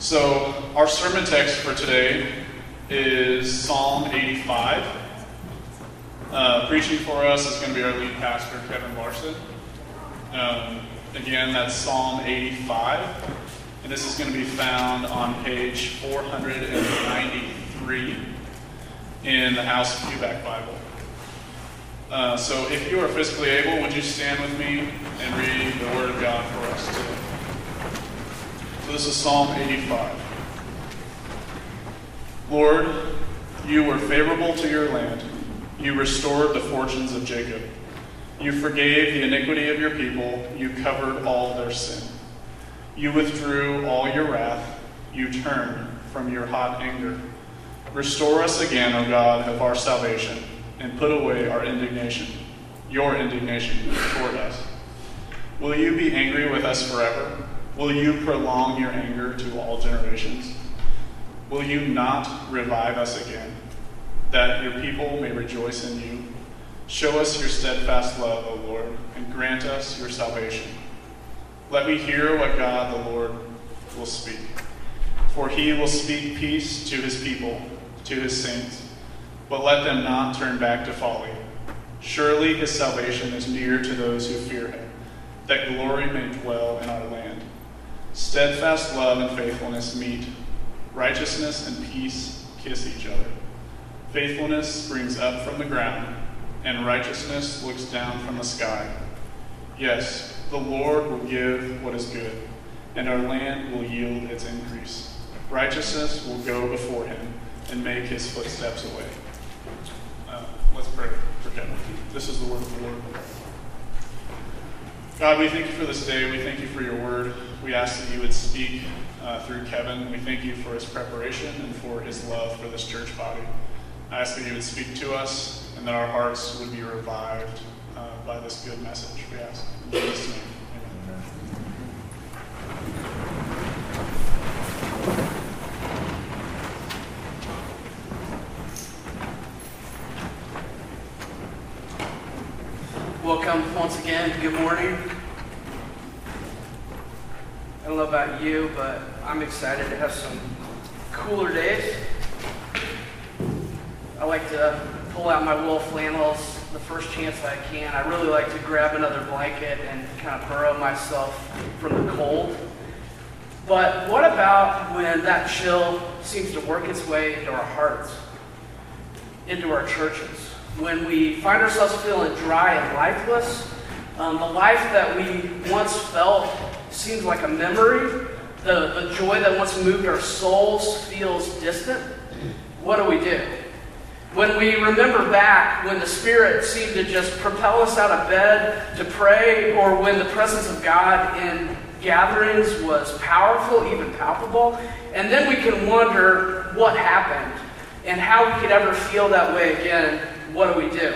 So, our sermon text for today is Psalm 85. Uh, preaching for us is going to be our lead pastor, Kevin Larson. Um, again, that's Psalm 85. And this is going to be found on page 493 in the House Pewback Bible. Uh, so, if you are physically able, would you stand with me and read the Word of God for us today? This is Psalm 85. Lord, you were favorable to your land. You restored the fortunes of Jacob. You forgave the iniquity of your people. You covered all their sin. You withdrew all your wrath. You turned from your hot anger. Restore us again, O God of our salvation, and put away our indignation, your indignation toward us. Will you be angry with us forever? Will you prolong your anger to all generations? Will you not revive us again, that your people may rejoice in you? Show us your steadfast love, O Lord, and grant us your salvation. Let me hear what God the Lord will speak. For he will speak peace to his people, to his saints, but let them not turn back to folly. Surely his salvation is near to those who fear him, that glory may dwell in our land. Steadfast love and faithfulness meet. Righteousness and peace kiss each other. Faithfulness springs up from the ground, and righteousness looks down from the sky. Yes, the Lord will give what is good, and our land will yield its increase. Righteousness will go before him and make his footsteps away. Uh, let's pray for Kevin. This is the word of the Lord. God, we thank you for this day. We thank you for your word. We ask that you would speak uh, through Kevin. We thank you for his preparation and for his love for this church body. I ask that you would speak to us and that our hearts would be revived uh, by this good message. We ask in Jesus' name. Amen. Welcome once again. Good morning. Don't know about you, but I'm excited to have some cooler days. I like to pull out my wool flannels the first chance I can. I really like to grab another blanket and kind of burrow myself from the cold. But what about when that chill seems to work its way into our hearts, into our churches? When we find ourselves feeling dry and lifeless, um, the life that we once felt seems like a memory. The, the joy that once moved our souls feels distant. What do we do? When we remember back when the Spirit seemed to just propel us out of bed to pray, or when the presence of God in gatherings was powerful, even palpable, and then we can wonder what happened and how we could ever feel that way again, what do we do?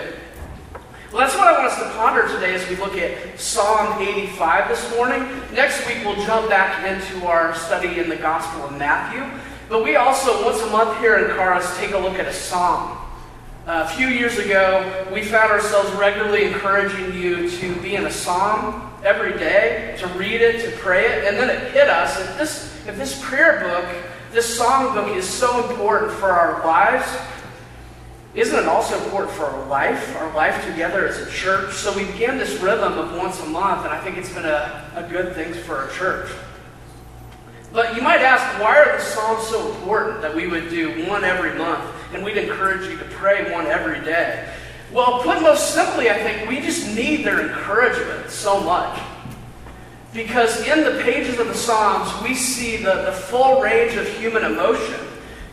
Well, that's what I want us to ponder today as we look at Psalm 85 this morning. Next week, we'll jump back into our study in the Gospel of Matthew. But we also, once a month here in Charis, take a look at a psalm. Uh, a few years ago, we found ourselves regularly encouraging you to be in a psalm every day, to read it, to pray it, and then it hit us. If this, if this prayer book, this song book is so important for our lives, isn't it also important for our life, our life together as a church? So we began this rhythm of once a month, and I think it's been a, a good thing for our church. But you might ask, why are the Psalms so important that we would do one every month, and we'd encourage you to pray one every day? Well, put most simply, I think we just need their encouragement so much. Because in the pages of the Psalms, we see the, the full range of human emotion.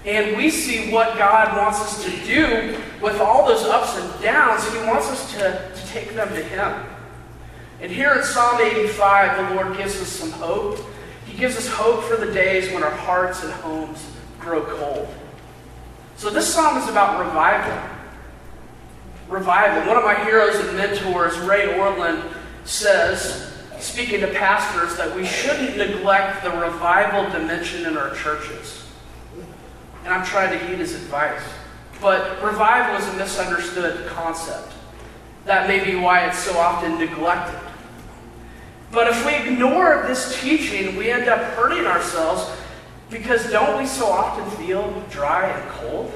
And we see what God wants us to do with all those ups and downs. He wants us to, to take them to Him. And here in Psalm 85, the Lord gives us some hope. He gives us hope for the days when our hearts and homes grow cold. So this psalm is about revival. Revival. One of my heroes and mentors, Ray Ortlund, says, speaking to pastors, that we shouldn't neglect the revival dimension in our churches. And I'm trying to heed his advice. But revival is a misunderstood concept. That may be why it's so often neglected. But if we ignore this teaching, we end up hurting ourselves Because don't we so often feel dry and cold?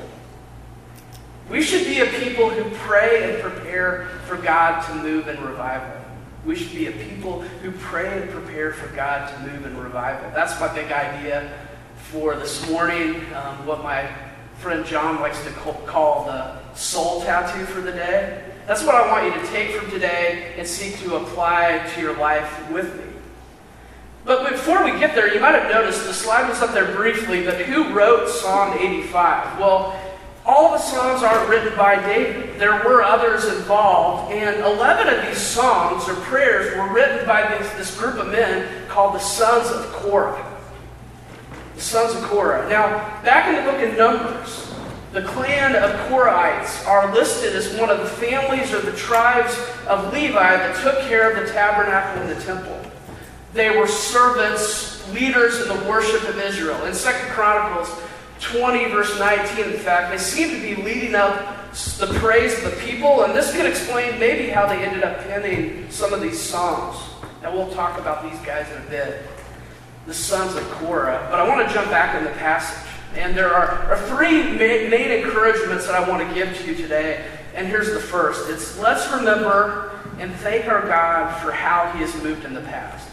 We should be a people who pray and prepare for God to move in revival. We should be a people who pray and prepare for God to move in revival. That's my big idea for this morning, um, what my friend John likes to call the soul tattoo for the day. That's what I want you to take from today and seek to apply to your life with me. But before we get there, you might have noticed the slide was up there briefly, but who wrote Psalm 85? Well, all the Psalms aren't written by David. There were others involved, and 11 of these songs or prayers were written by this, this group of men called the Sons of Korah. The Sons of Korah. Now, back in the book of Numbers, the clan of Korahites are listed as one of the families or the tribes of Levi that took care of the tabernacle and the temple. They were servants, leaders in the worship of Israel. In Second Chronicles 20, verse 19, in fact, they seem to be leading up the praise of the people, and this could explain maybe how they ended up penning some of these songs. And we'll talk about these guys in a bit. The sons of Korah. But I want to jump back in the passage. And there are, three main, encouragements that I want to give to you today. And here's the first it's let's remember and thank our God for how he has moved in the past.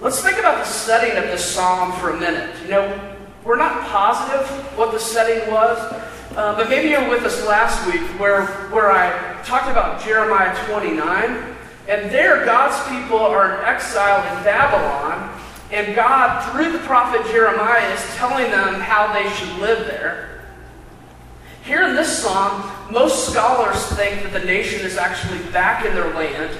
Let's think about the setting of this psalm for a minute. You know, we're not positive what the setting was, uh, but maybe you were with us last week where, where I talked about Jeremiah 29. And there, God's people are in exile in Babylon, and God, through the prophet Jeremiah, is telling them how they should live there. Here in this psalm, most scholars think that the nation is actually back in their land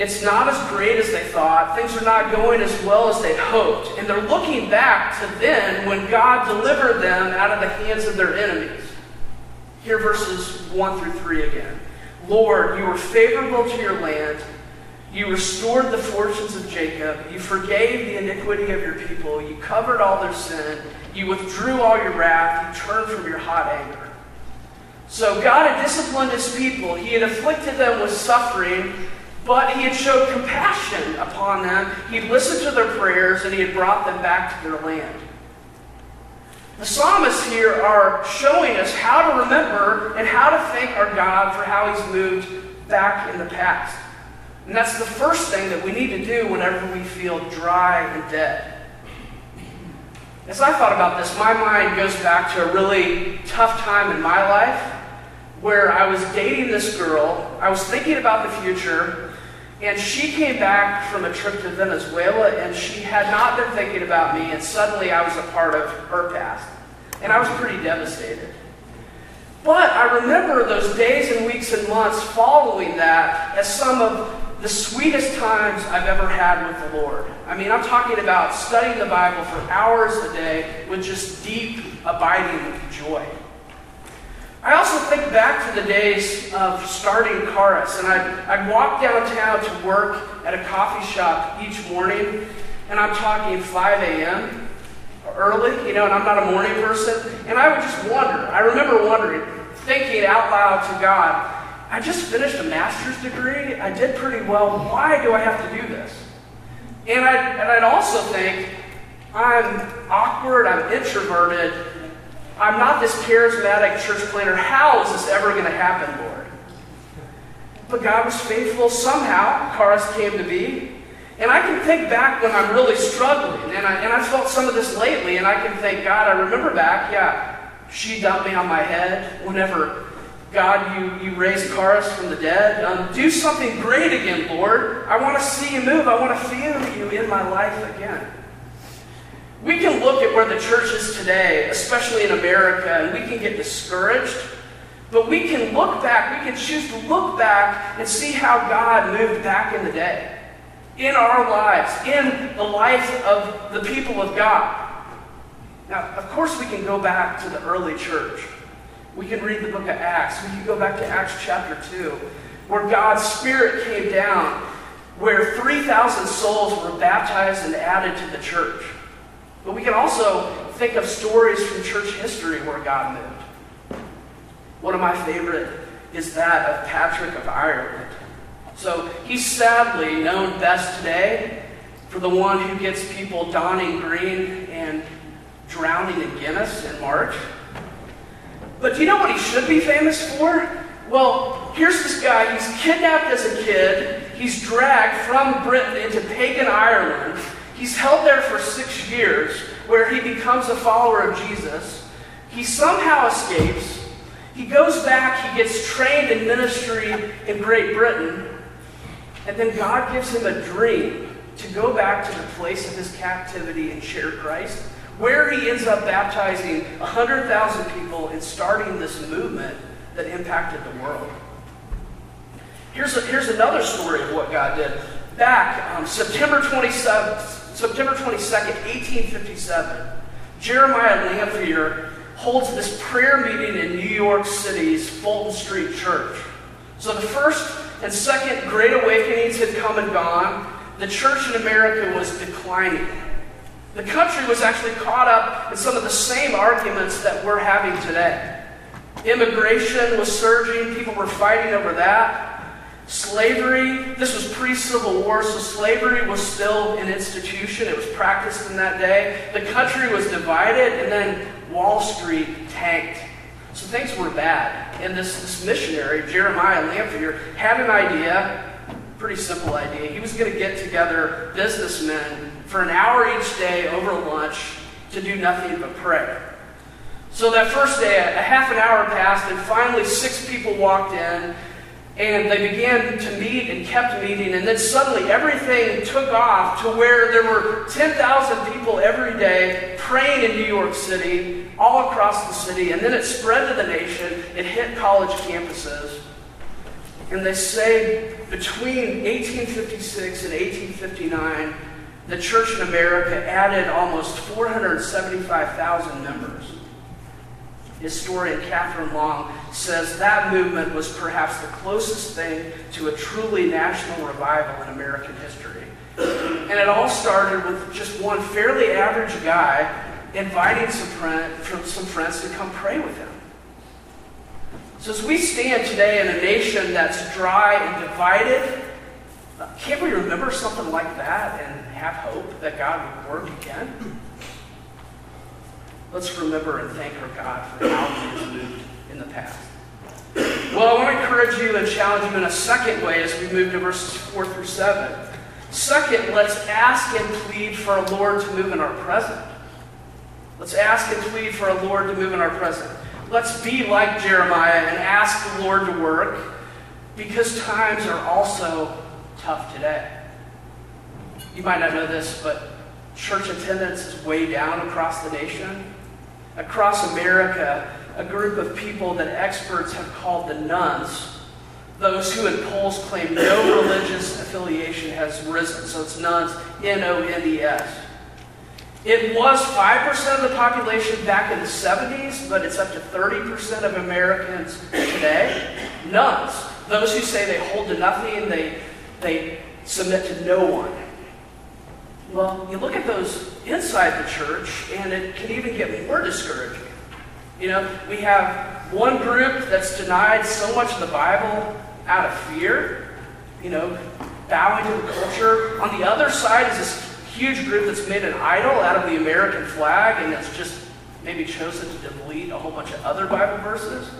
it's not as great as they thought. Things are not going as well as they hoped. And they're looking back to then when God delivered them out of the hands of their enemies. Here, verses 1 through 3 again. Lord, you were favorable to your land. You restored the fortunes of Jacob. You forgave the iniquity of your people. You covered all their sin. You withdrew all your wrath. You turned from your hot anger. So God had disciplined his people. He had afflicted them with suffering but he had showed compassion upon them. He had listened to their prayers and he had brought them back to their land. The psalmists here are showing us how to remember and how to thank our God for how he's moved back in the past. And that's the first thing that we need to do whenever we feel dry and dead. As I thought about this, my mind goes back to a really tough time in my life where I was dating this girl. I was thinking about the future, and she came back from a trip to Venezuela, and she had not been thinking about me, and suddenly I was a part of her past. And I was pretty devastated. But I remember those days and weeks and months following that as some of the sweetest times I've ever had with the Lord. I mean, I'm talking about studying the Bible for hours a day with just deep, abiding joy. I also think back to the days of starting Charis, and I'd, I'd walk downtown to work at a coffee shop each morning, and I'm talking 5 a.m. early, you know, and I'm not a morning person, and I would just wonder. I remember wondering, thinking out loud to God, I just finished a master's degree, I did pretty well, why do I have to do this? And I'd, and I'd also think, I'm awkward, I'm introverted, I'm not this charismatic church planner. How is this ever going to happen, Lord? But God was faithful. Somehow, Charis came to be. And I can think back when I'm really struggling, and I, and I felt some of this lately, and I can think, God, I remember back, yeah, she dumped me on my head whenever, God, you, you raised Charis from the dead. Um, do something great again, Lord. I want to see you move. I want to feel you in my life again. We can look at where the church is today, especially in America, and we can get discouraged. But we can look back, we can choose to look back and see how God moved back in the day, in our lives, in the life of the people of God. Now, of course, we can go back to the early church. We can read the book of Acts. We can go back to Acts chapter 2, where God's Spirit came down, where 3,000 souls were baptized and added to the church. But we can also think of stories from church history where God moved. One of my favorite is that of Patrick of Ireland. So he's sadly known best today for the one who gets people donning green and drowning in Guinness in March. But do you know what he should be famous for? Well, here's this guy. He's kidnapped as a kid. He's dragged from Britain into pagan Ireland. He's held there for six years, where he becomes a follower of Jesus. He somehow escapes. He goes back. He gets trained in ministry in Great Britain. And then God gives him a dream to go back to the place of his captivity and share Christ, where he ends up baptizing 100,000 people and starting this movement that impacted the world. Here's, a, here's another story of what God did. Back um, September 27th, September 22nd, 1857, Jeremiah Lanphier holds this prayer meeting in New York City's Fulton Street Church. So the first and second Great Awakenings had come and gone. The church in America was declining. The country was actually caught up in some of the same arguments that we're having today. Immigration was surging, people were fighting over that. Slavery, this was pre Civil War, so slavery was still an institution. It was practiced in that day. The country was divided, and then Wall Street tanked. So things were bad. And this, this missionary, Jeremiah Lanphier, had an idea, pretty simple idea. He was going to get together businessmen for an hour each day over lunch to do nothing but pray. So that first day, a half an hour passed, and finally six people walked in, and they began to meet and kept meeting, and then suddenly everything took off to where there were 10,000 people every day praying in New York City, all across the city, and then it spread to the nation. It hit college campuses. And they say between 1856 and 1859, the church in America added almost 475,000 members historian Kathryn Long says that movement was perhaps the closest thing to a truly national revival in American history. And it all started with just one fairly average guy inviting some, friend, some friends to come pray with him. So, as we stand today in a nation that's dry and divided, can't we remember something like that and have hope that God would work again? Let's remember and thank our God for how He has moved in the past. Well, I want to encourage you and challenge you in a second way as we move to verses 4 through 7. Second, let's ask and plead for a Lord to move in our present. Let's ask and plead for a Lord to move in our present. Let's be like Jeremiah and ask the Lord to work because times are also tough today. You might not know this, but church attendance is way down across the nation. Across America, a group of people that experts have called the nones, those who in polls claim no religious affiliation has risen. So it's nones, N O N E S. It was 5% of the population back in the 70s, but it's up to 30% of Americans today. Nones, those who say they hold to nothing, they, they submit to no one. Well, you look at those inside the church, and it can even get more discouraging. You know, we have one group that's denied so much of the Bible out of fear, you know, bowing to the culture. On the other side is this huge group that's made an idol out of the American flag and that's just maybe chosen to delete a whole bunch of other Bible verses.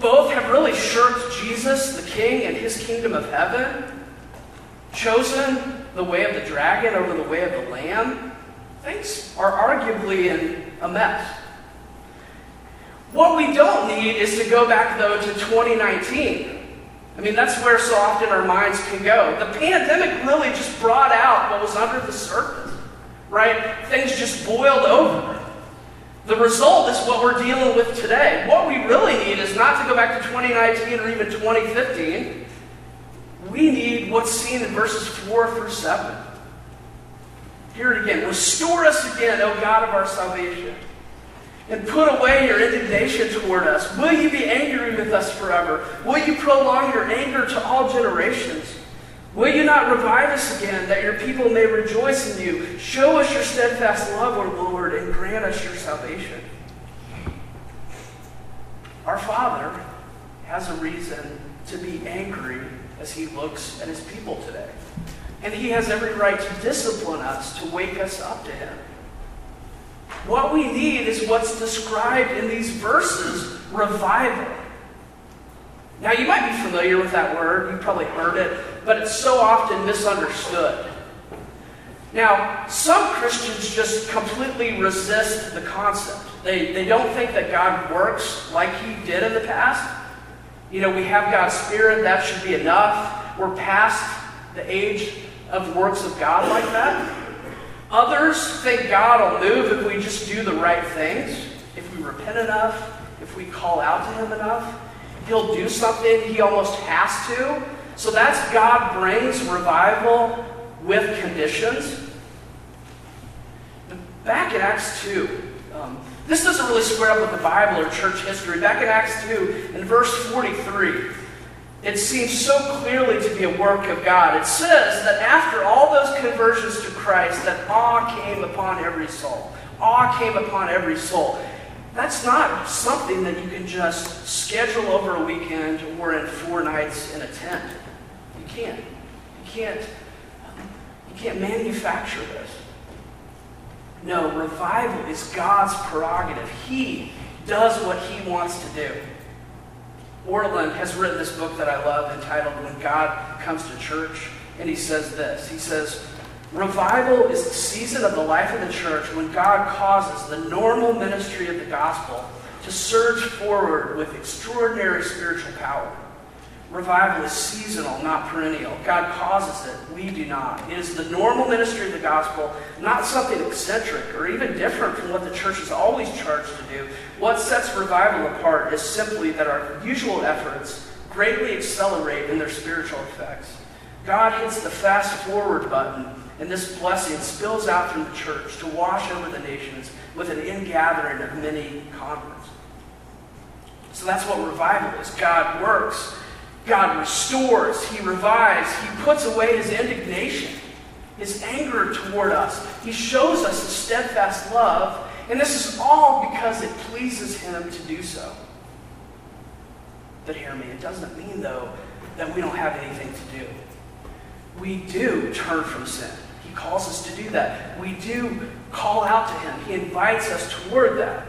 Both have really shirked Jesus, the King, and his kingdom of heaven, chosen the way of the dragon over the way of the lamb, things are arguably in a mess. What we don't need is to go back, though, to 2019. I mean, that's where so often our minds can go. The pandemic really just brought out what was under the surface, right? Things just boiled over. The result is what we're dealing with today. What we really need is not to go back to 2019 or even 2015 we need what's seen in verses 4 through 7. Hear it again. Restore us again, O God of our salvation, and put away your indignation toward us. Will you be angry with us forever? Will you prolong your anger to all generations? Will you not revive us again, that your people may rejoice in you? Show us your steadfast love, O Lord, and grant us your salvation. Our Father has a reason to be angry as he looks at his people today. And he has every right to discipline us, to wake us up to him. What we need is what's described in these verses revival. Now, you might be familiar with that word, you've probably heard it, but it's so often misunderstood. Now, some Christians just completely resist the concept. They, they don't think that God works like He did in the past. You know, we have God's Spirit, that should be enough. We're past the age of works of God like that. Others think God will move if we just do the right things, if we repent enough, if we call out to Him enough. He'll do something He almost has to. So that's God brings revival with conditions. Back in Acts 2, um, this doesn't really square up with the Bible or church history. Back in Acts 2, in verse 43, it seems so clearly to be a work of God. It says that after all those conversions to Christ, that awe came upon every soul. Awe came upon every soul. That's not something that you can just schedule over a weekend or in four nights in a tent. You can't. You can't. You can't manufacture this. No, revival is God's prerogative. He does what He wants to do. Ortlund has written this book that I love entitled When God Comes to Church, and he says this. He says, Revival is the season of the life of the church when God causes the normal ministry of the gospel to surge forward with extraordinary spiritual power. Revival is seasonal, not perennial. God causes it. We do not. It is the normal ministry of the gospel, not something eccentric or even different from what the church is always charged to do. What sets revival apart is simply that our usual efforts greatly accelerate in their spiritual effects. God hits the fast forward button, and this blessing spills out from the church to wash over the nations with an ingathering of many converts. So that's what revival is. God works God restores, He revives, He puts away His indignation, His anger toward us. He shows us His steadfast love, and this is all because it pleases Him to do so. But hear me, it doesn't mean, though, that we don't have anything to do. We do turn from sin. He calls us to do that. We do call out to Him. He invites us toward that.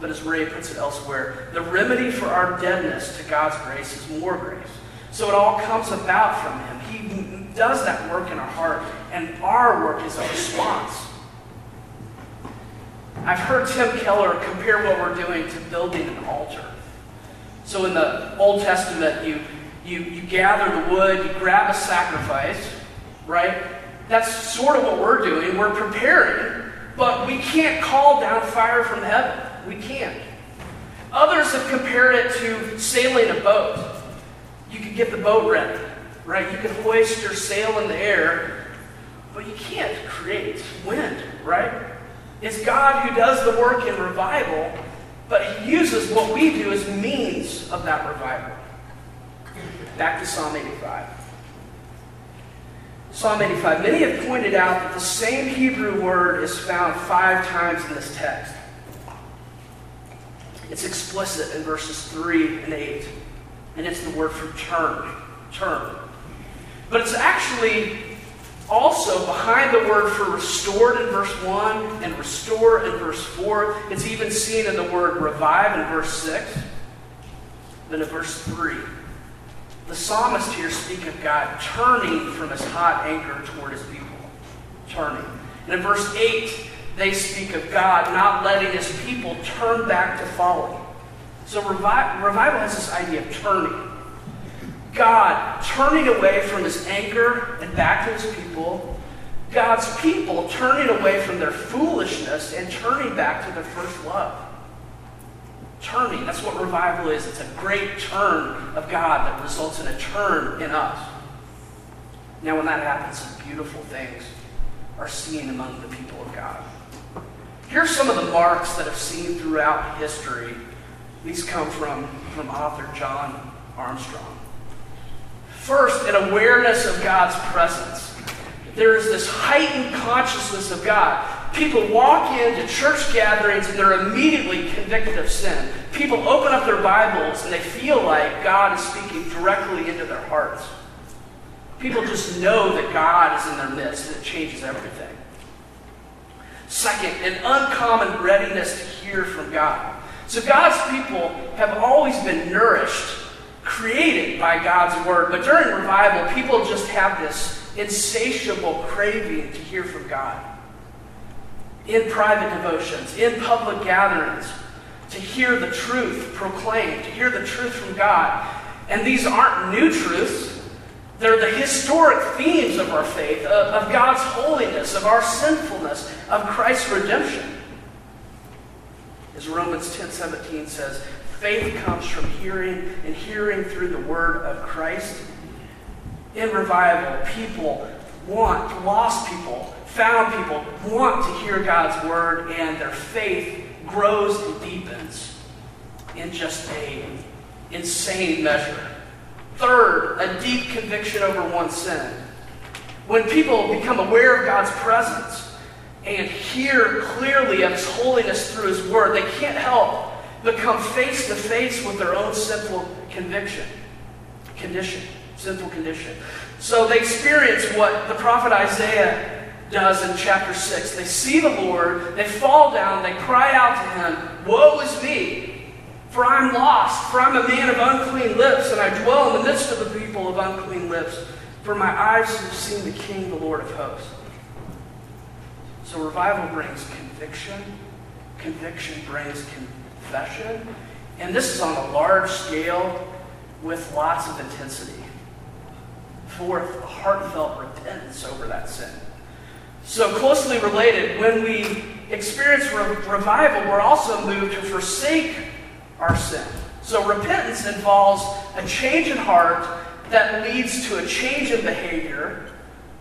But as Ray puts it elsewhere, the remedy for our deadness to God's grace is more grace. So it all comes about from Him. He does that work in our heart, and our work is a response. I've heard Tim Keller compare what we're doing to building an altar. So in the Old Testament, you, you, you gather the wood, you grab a sacrifice, right? That's sort of what we're doing. We're preparing, but we can't call down fire from heaven. We can't. Others have compared it to sailing a boat. You can get the boat ready, right? You can hoist your sail in the air, but you can't create wind, right? It's God who does the work in revival, but He uses what we do as means of that revival. Back to Psalm 85. Psalm 85. Many have pointed out that the same Hebrew word is found five times in this text. It's explicit in verses 3 and 8. And it's the word for turn. Turn. But it's actually also behind the word for restored in verse 1 and restore in verse 4. It's even seen in the word revive in verse 6. Then in verse 3. The psalmist here speak of God turning from his hot anger toward his people. Turning. And in verse 8, they speak of God not letting his people turn back to folly. So revi- revival has this idea of turning. God turning away from his anger and back to his people. God's people turning away from their foolishness and turning back to their first love. Turning, that's what revival is. It's a great turn of God that results in a turn in us. Now, when that happens, some beautiful things are seen among the people of God. Here's some of the marks that I've seen throughout history. These come from, from author John Armstrong. First, an awareness of God's presence. There is this heightened consciousness of God. People walk into church gatherings and they're immediately convicted of sin. People open up their Bibles and they feel like God is speaking directly into their hearts. People just know that God is in their midst and it changes everything. Second, an uncommon readiness to hear from God. So God's people have always been nourished, created by God's word. But during revival, people just have this insatiable craving to hear from God. In private devotions, in public gatherings, to hear the truth proclaimed, to hear the truth from God. And these aren't new truths. They're the historic themes of our faith, of, of God's holiness, of our sinfulness, of Christ's redemption. As Romans 10 17 says, faith comes from hearing, and hearing through the word of Christ. In revival, people want, lost people, found people, want to hear God's word, and their faith grows and deepens in just a insane measure. Third, a deep conviction over one's sin. When people become aware of God's presence and hear clearly of His holiness through His Word, they can't help but come face to face with their own sinful conviction, condition, sinful condition. So they experience what the prophet Isaiah does in chapter 6. They see the Lord, they fall down, they cry out to Him, Woe is me! For I'm lost, for I'm a man of unclean lips, and I dwell in the midst of the people of unclean lips. For my eyes have seen the King, the Lord of hosts. So revival brings conviction, conviction brings confession, and this is on a large scale with lots of intensity. Fourth, heartfelt repentance over that sin. So closely related, when we experience re- revival, we're also moved to forsake our sin. So repentance involves a change in heart that leads to a change in behavior.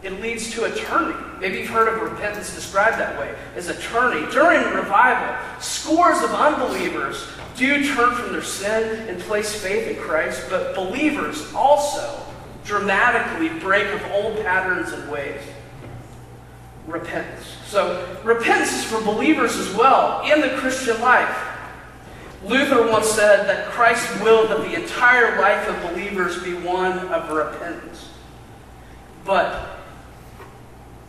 It leads to a turning. Maybe you've heard of repentance described that way as a turning. During revival, scores of unbelievers do turn from their sin and place faith in Christ, but believers also dramatically break of old patterns and ways. Repentance. So, repentance is for believers as well in the Christian life. Luther once said that Christ willed that the entire life of believers be one of repentance. But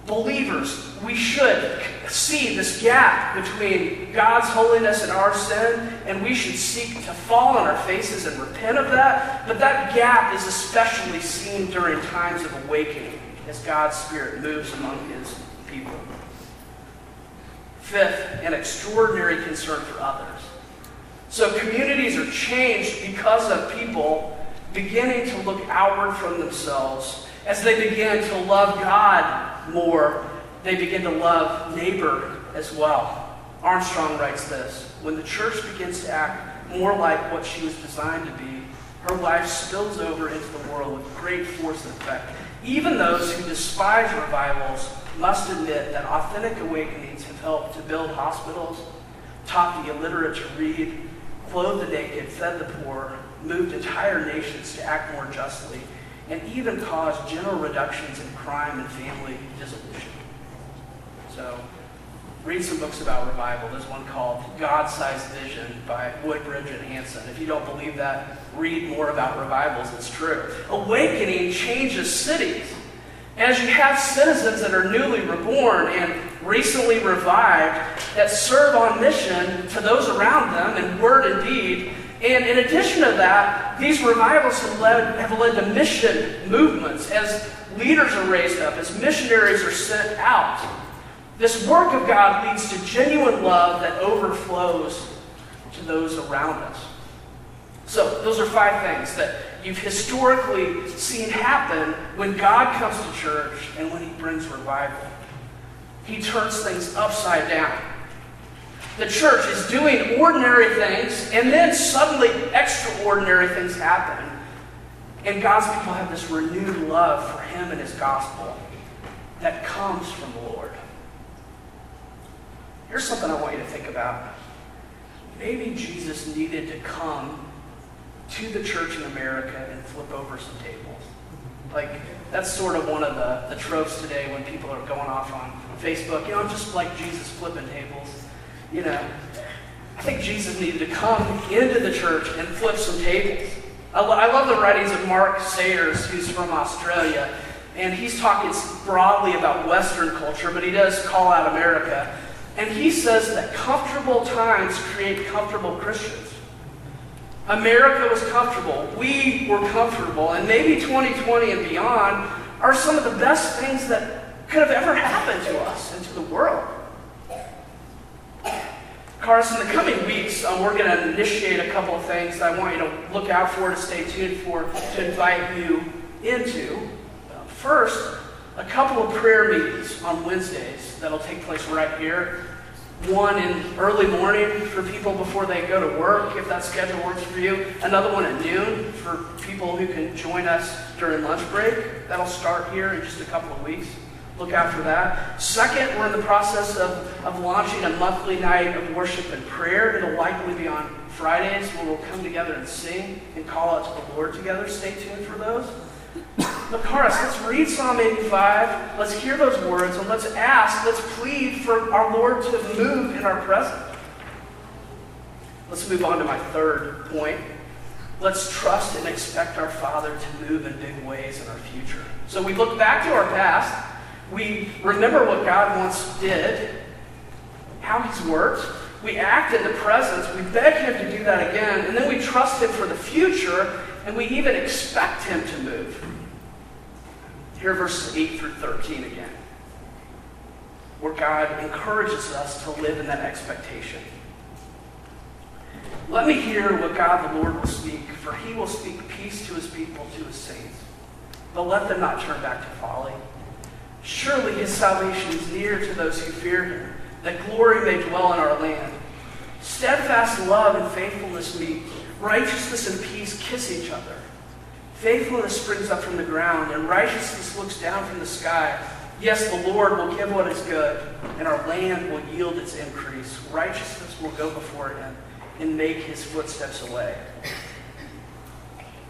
believers, we should see this gap between God's holiness and our sin, and we should seek to fall on our faces and repent of that. But that gap is especially seen during times of awakening as God's Spirit moves among His people. Fifth, an extraordinary concern for others. So communities are changed because of people beginning to look outward from themselves. As they begin to love God more, they begin to love neighbor as well. Armstrong writes this When the church begins to act more like what she was designed to be, her life spills over into the world with great force and effect. Even those who despise revivals must admit that authentic awakenings have helped to build hospitals, taught the illiterate to read, clothed the naked, fed the poor, moved entire nations to act more justly, and even caused general reductions in crime and family dissolution. So, read some books about revival. There's one called God-Sized Vision by Woodbridge and Hansen. If you don't believe that, read more about revivals. It's true. Awakening changes cities. As you have citizens that are newly reborn and recently revived that serve on mission to those around them in word and deed. And in addition to that, these revivals have led, have led to mission movements as leaders are raised up, as missionaries are sent out. This work of God leads to genuine love that overflows to those around us. So, those are five things that you've historically seen happen when God comes to church and when He brings revival. He turns things upside down. The church is doing ordinary things, and then suddenly extraordinary things happen. And God's people have this renewed love for Him and His gospel that comes from the Lord. Here's something I want you to think about. Maybe Jesus needed to come to the church in America and flip over some tables. Like, that's sort of one of the, the tropes today when people are going off on Facebook. You know, I'm just like Jesus flipping tables. You know, I think Jesus needed to come into the church and flip some tables. I, lo- I love the writings of Mark Sayers, who's from Australia. and he's talking broadly about Western culture, but he does call out America. And he says that comfortable times create comfortable Christians. America was comfortable. We were comfortable. And maybe 2020 and beyond are some of the best things that could have ever happened to us and to the world. Carson, in the coming weeks, um, we're going to initiate a couple of things that I want you to look out for, to stay tuned for, to invite you into. Uh, first, a couple of prayer meetings on Wednesdays that'll take place right here. One in early morning for people before they go to work, if that schedule works for you. Another one at noon for people who can join us during lunch break. That'll start here in just a couple of weeks. Look for that. Second, we're in the process of, of launching a monthly night of worship and prayer. It'll likely be on Fridays where we'll come together and sing and call out to the Lord together. Stay tuned for those. Let's read Psalm 85. Let's hear those words and let's ask, let's plead for our Lord to move in our present. Let's move on to my third point. Let's trust and expect our Father to move in big ways in our future. So we look back to our past we remember what God once did, how He's worked. We act in the present. We beg Him to do that again. And then we trust Him for the future, and we even expect Him to move. Here, verses 8 through 13 again, where God encourages us to live in that expectation. Let me hear what God the Lord will speak, for He will speak peace to His people, to His saints. But let them not turn back to folly. Surely his salvation is near to those who fear him, that glory may dwell in our land. Steadfast love and faithfulness meet, righteousness and peace kiss each other. Faithfulness springs up from the ground, and righteousness looks down from the sky. Yes, the Lord will give what is good, and our land will yield its increase. Righteousness will go before him and make his footsteps a way.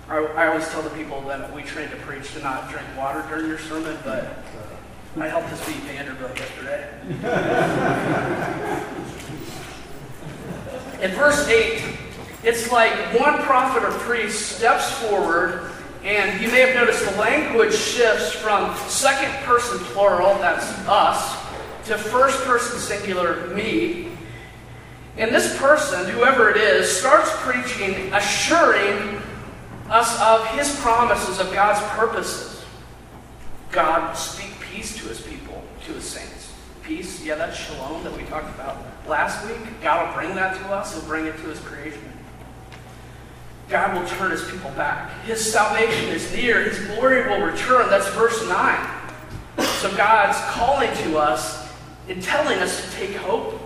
I, I always tell the people that we train to preach to not drink water during your sermon, but I helped us beat Vanderbilt yesterday. In verse 8, it's like one prophet or priest steps forward, and you may have noticed the language shifts from second person plural, that's us, to first person singular, me. And this person, whoever it is, starts preaching, assuring us of his promises, of God's purposes. God will speak peace to his people, to his saints. Peace, yeah, that's shalom that we talked about last week. God will bring that to us, he'll bring it to his creation. God will turn his people back. His salvation is near, his glory will return. That's verse 9. So God's calling to us and telling us to take hope.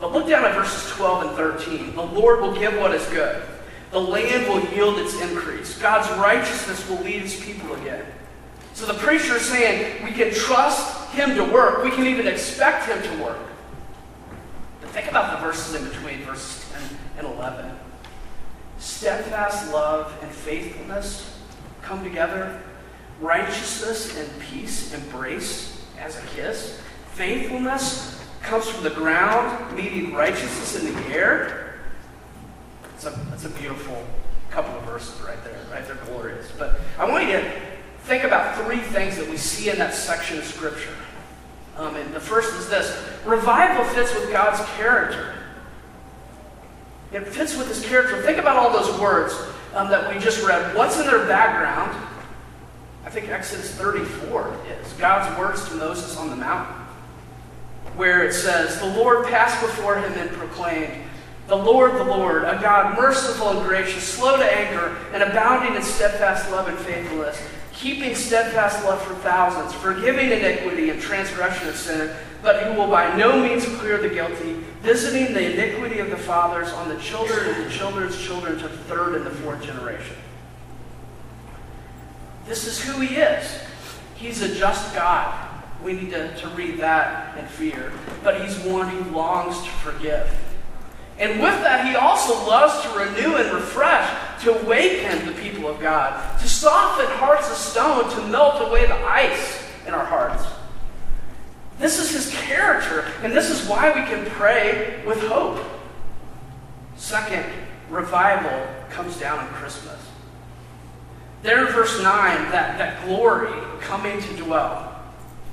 But look down at verses 12 and 13. The Lord will give what is good. The land will yield its increase. God's righteousness will lead his people again. So the preacher is saying we can trust him to work. We can even expect him to work. But think about the verses in between, verses 10 and 11. Steadfast love and faithfulness come together. Righteousness and peace embrace as a kiss. Faithfulness comes from the ground, meeting righteousness in the air. It's a, that's a beautiful couple of verses right there, right? They're glorious. But I want you to think about three things that we see in that section of Scripture. Um, and the first is this revival fits with God's character. It fits with his character. Think about all those words um, that we just read. What's in their background? I think Exodus 34 is God's words to Moses on the mountain, where it says, The Lord passed before him and proclaimed, The Lord, the Lord, a God merciful and gracious, slow to anger, and abounding in steadfast love and faithfulness keeping steadfast love for thousands, forgiving iniquity and transgression of sin, but who will by no means clear the guilty, visiting the iniquity of the fathers on the children and the children's children to the third and the fourth generation. This is who he is. He's a just God. We need to, to read that in fear. But he's one who longs to forgive. And with that, he also loves to renew and refresh, to awaken the people of God, to soften hearts of stone, to melt away the ice in our hearts. This is his character, and this is why we can pray with hope. Second, revival comes down on Christmas. There in verse 9, that, that glory coming to dwell.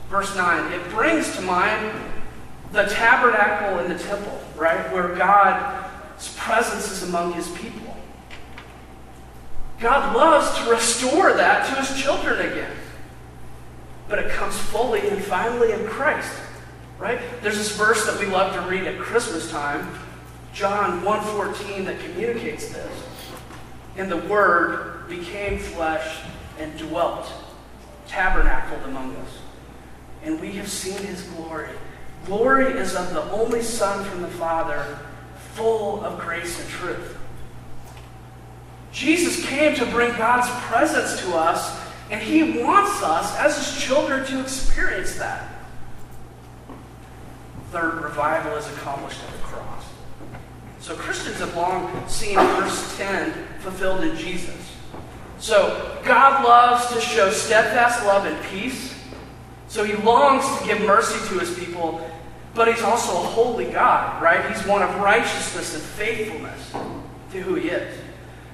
Verse 9, it brings to mind the tabernacle in the temple, right? Where God's presence is among his people. God loves to restore that to his children again. But it comes fully and finally in Christ, right? There's this verse that we love to read at Christmas time, John 1:14 that communicates this. And the word became flesh and dwelt, tabernacled among us. And we have seen his glory. Glory is of the only Son from the Father, full of grace and truth. Jesus came to bring God's presence to us, and he wants us as his children to experience that. Third, revival is accomplished at the cross. So Christians have long seen verse 10 fulfilled in Jesus. So God loves to show steadfast love and peace. So he longs to give mercy to his people, but he's also a holy God, right? He's one of righteousness and faithfulness to who he is.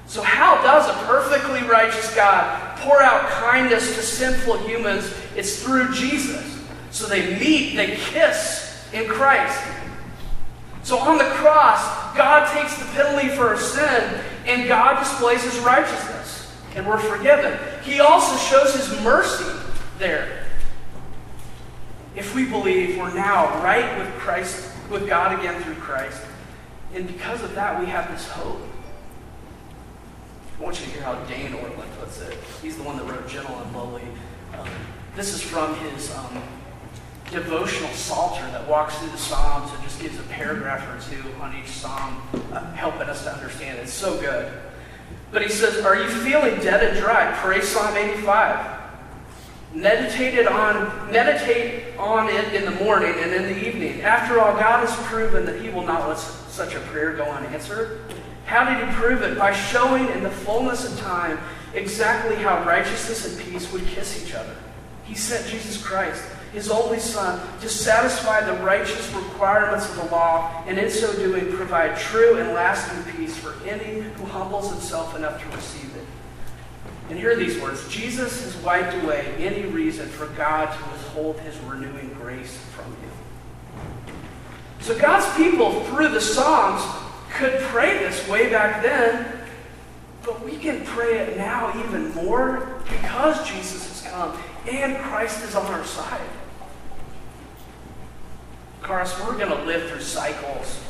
So, how does a perfectly righteous God pour out kindness to sinful humans? It's through Jesus. So they meet, they kiss in Christ. So on the cross, God takes the penalty for our sin, and God displays his righteousness, and we're forgiven. He also shows his mercy there. If we believe we're now right with Christ, with God again through Christ, and because of that, we have this hope. I want you to hear how Dane Ortlund puts it. He's the one that wrote Gentle and Lowly. Um, this is from his um, devotional psalter that walks through the Psalms and just gives a paragraph or two on each Psalm, uh, helping us to understand. It's so good. But he says, Are you feeling dead and dry? Pray Psalm 85. Meditate on, meditate on it in the morning and in the evening. After all, God has proven that He will not let such a prayer go unanswered. How did he prove it? By showing in the fullness of time exactly how righteousness and peace would kiss each other. He sent Jesus Christ, his only Son, to satisfy the righteous requirements of the law, and in so doing provide true and lasting peace for any who humbles himself enough to receive it. And hear these words Jesus has wiped away any reason for God to withhold his renewing grace from you. So God's people, through the Psalms, could pray this way back then, but we can pray it now even more because Jesus has come and Christ is on our side. Course, we're going to live through cycles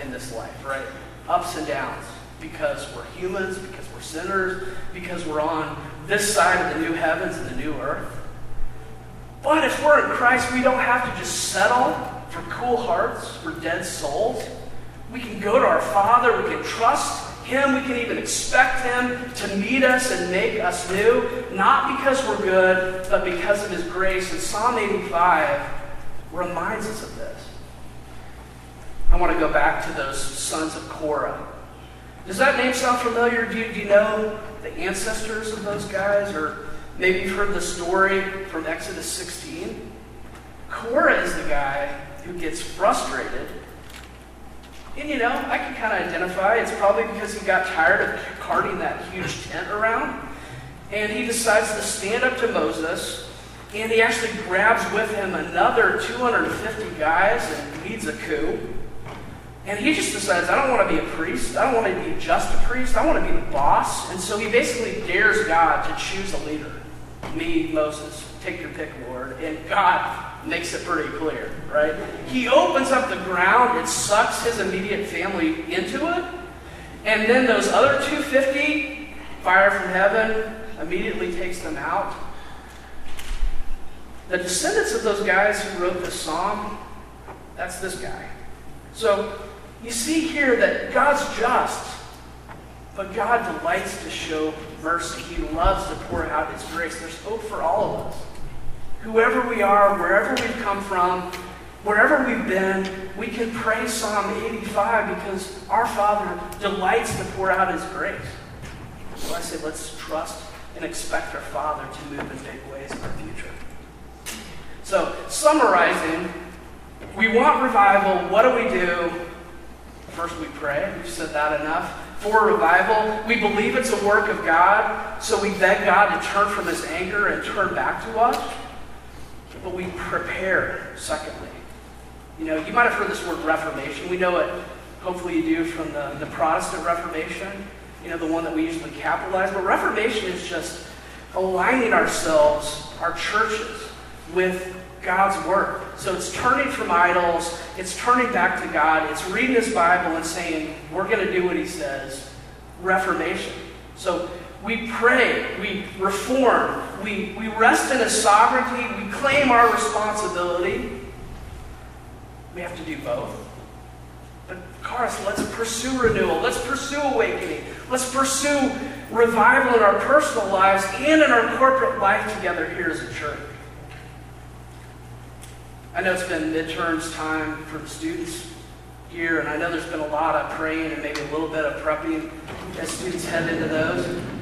in this life, right? Ups and downs because we're humans, because we're sinners, because we're on this side of the new heavens and the new earth. But if we're in Christ, we don't have to just settle for cool hearts, for dead souls. We can go to our Father, we can trust Him, we can even expect Him to meet us and make us new, not because we're good, but because of His grace. And Psalm 85 reminds us of this. I want to go back to those sons of Korah. Does that name sound familiar? Do you, do you know the ancestors of those guys? Or maybe you've heard the story from Exodus 16? Korah is the guy who gets frustrated and you know, I can kind of identify. It's probably because he got tired of carting that huge tent around. And he decides to stand up to Moses. And he actually grabs with him another 250 guys and leads a coup. And he just decides, I don't want to be a priest. I don't want to be just a priest. I want to be the boss. And so he basically dares God to choose a leader. Me, Moses, take your pick, Lord. And God makes it pretty clear, right? He opens up the ground and sucks his immediate family into it. And then those other 250, fire from heaven, immediately takes them out. The descendants of those guys who wrote this song, that's this guy. So you see here that God's just, but God delights to show mercy. He loves to pour out his grace. There's hope for all of us whoever we are, wherever we've come from, wherever we've been, we can pray Psalm 85 because our Father delights to pour out His grace. So I say, let's trust and expect our Father to move in big ways in our future. So, summarizing, we want revival. What do we do? First, we pray. We've said that enough. for revival. We believe it's a work of God, so we beg God to turn from his anger and turn back to us. But we prepare, secondly. You know, you might have heard this word Reformation. We know it, hopefully you do, from the, the Protestant Reformation, you know, the one that we usually capitalize. But Reformation is just aligning ourselves, our churches, with God's Word. So it's turning from idols, it's turning back to God, it's reading His Bible and saying, we're going to do what He says. Reformation. So we pray, we reform, we, we rest in His sovereignty, we claim our responsibility. We have to do both. But, Charis, let's pursue renewal. Let's pursue awakening. Let's pursue revival in our personal lives and in our corporate life together here as a church. I know it's been midterms time for the students here, and I know there's been a lot of praying and maybe a little bit of prepping as students head into those.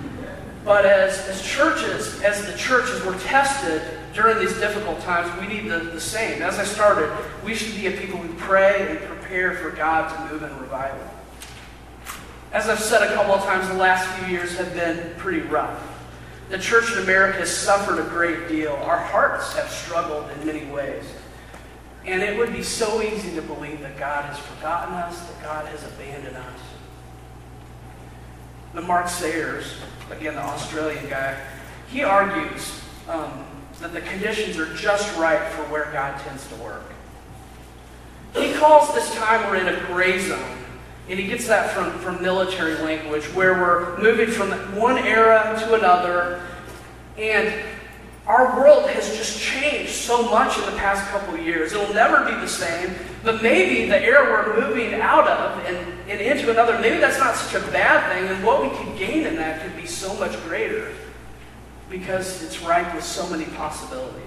But as, as churches, as the churches were tested during these difficult times, we need the, the same. As I started, we should be a people who pray and prepare for God to move in revival. As I've said a couple of times, the last few years have been pretty rough. The church in America has suffered a great deal. Our hearts have struggled in many ways. And it would be so easy to believe that God has forgotten us, that God has abandoned us. The Mark Sayers, again, the Australian guy, he argues um, that the conditions are just right for where God tends to work. He calls this time we're in a gray zone. And he gets that from, from military language, where we're moving from one era to another. And our world has just changed so much in the past couple years. It'll never be the same, but maybe the era we're moving out of and, and into another, maybe that's not such a bad thing, and what we could gain in that could be so much greater because it's ripe with so many possibilities.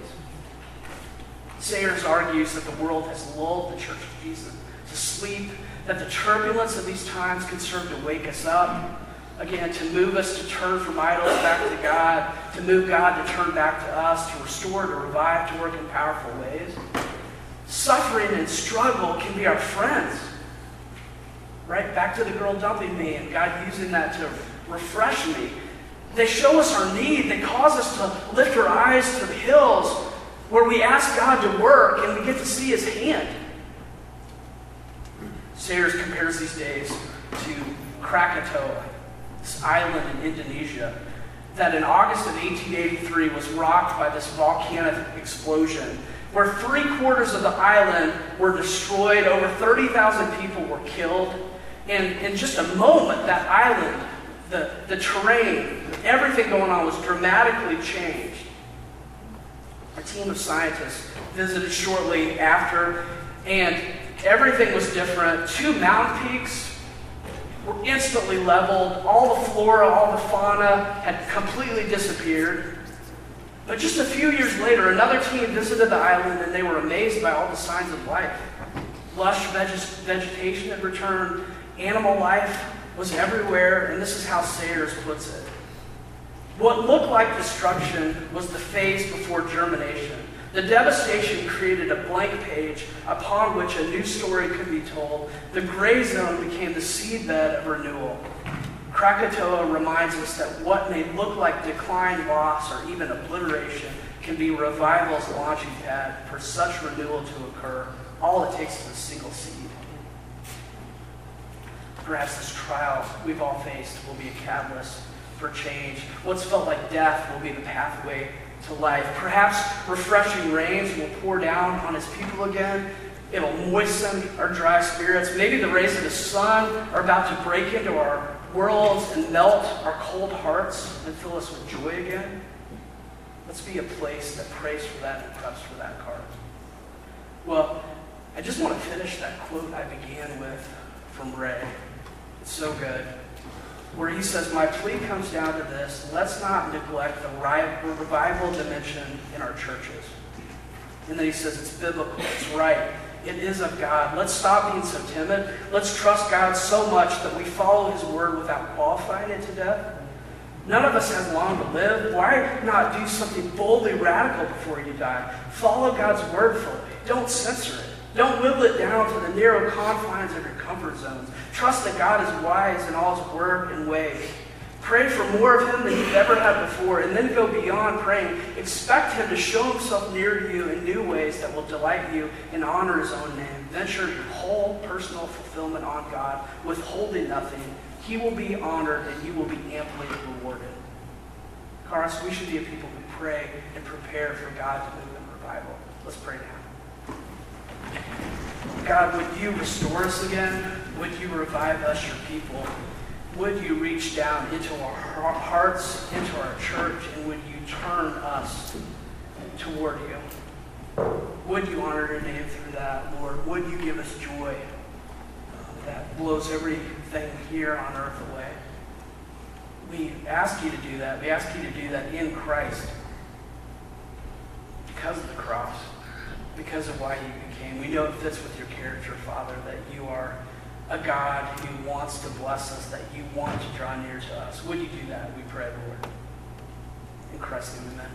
Sayers argues that the world has lulled the Church of Jesus to sleep, that the turbulence of these times can serve to wake us up Again, to move us to turn from idols back to God, to move God to turn back to us, to restore, to revive, to work in powerful ways. Suffering and struggle can be our friends. Right? Back to the girl dumping me and God using that to refresh me. They show us our need. They cause us to lift our eyes to the hills where we ask God to work and we get to see his hand. Sayers compares these days to Krakatoa this island in Indonesia, that in August of 1883 was rocked by this volcanic explosion, where three quarters of the island were destroyed, over 30,000 people were killed. And in just a moment, that island, the, the terrain, everything going on was dramatically changed. A team of scientists visited shortly after, and everything was different. Two mountain peaks were instantly leveled. All the flora, all the fauna had completely disappeared. But just a few years later, another team visited the island and they were amazed by all the signs of life. Lush vegetation had returned, animal life was everywhere, and this is how Sayers puts it. What looked like destruction was the phase before germination. The devastation created a blank page upon which a new story could be told. The gray zone became the seedbed of renewal. Krakatoa reminds us that what may look like decline, loss, or even obliteration can be revival's launching pad for such renewal to occur. All it takes is a single seed. Perhaps this trial we've all faced will be a catalyst for change. What's felt like death will be the pathway to life. Perhaps refreshing rains will pour down on his people again. It'll moisten our dry spirits. Maybe the rays of the sun are about to break into our worlds and melt our cold hearts and fill us with joy again. Let's be a place that prays for that and preps for that card. Well, I just want to finish that quote I began with from Ray. It's so good where he says, My plea comes down to this let's not neglect the revival dimension in our churches. And then he says, It's biblical, it's right, it is of God. Let's stop being so timid. Let's trust God so much that we follow his word without qualifying it to death. None of us have long to live. Why not do something boldly radical before you die? Follow God's word fully. Don't censor it. Don't whittle it down to the narrow confines of your comfort zones. Trust that God is wise in all his work and ways. Pray for more of him than you've ever had before, and then go beyond praying. Expect him to show himself near to you in new ways that will delight you and honor his own name. Venture your whole personal fulfillment on God, withholding nothing. He will be honored, and you will be amply rewarded. Charis, we should be a people who pray and prepare for God to move in revival. Let's pray now. God, would you restore us again? Would you revive us, your people? Would you reach down into our hearts, into our church, and would you turn us toward you? Would you honor your name through that, Lord? Would you give us joy that blows everything here on earth away? We ask you to do that. We ask you to do that in Christ because of the cross, because of why you We know it fits with your character, Father, that you are a God who wants to bless us, that you want to draw near to us. Would you do that? We pray, Lord. In Christ's name, amen.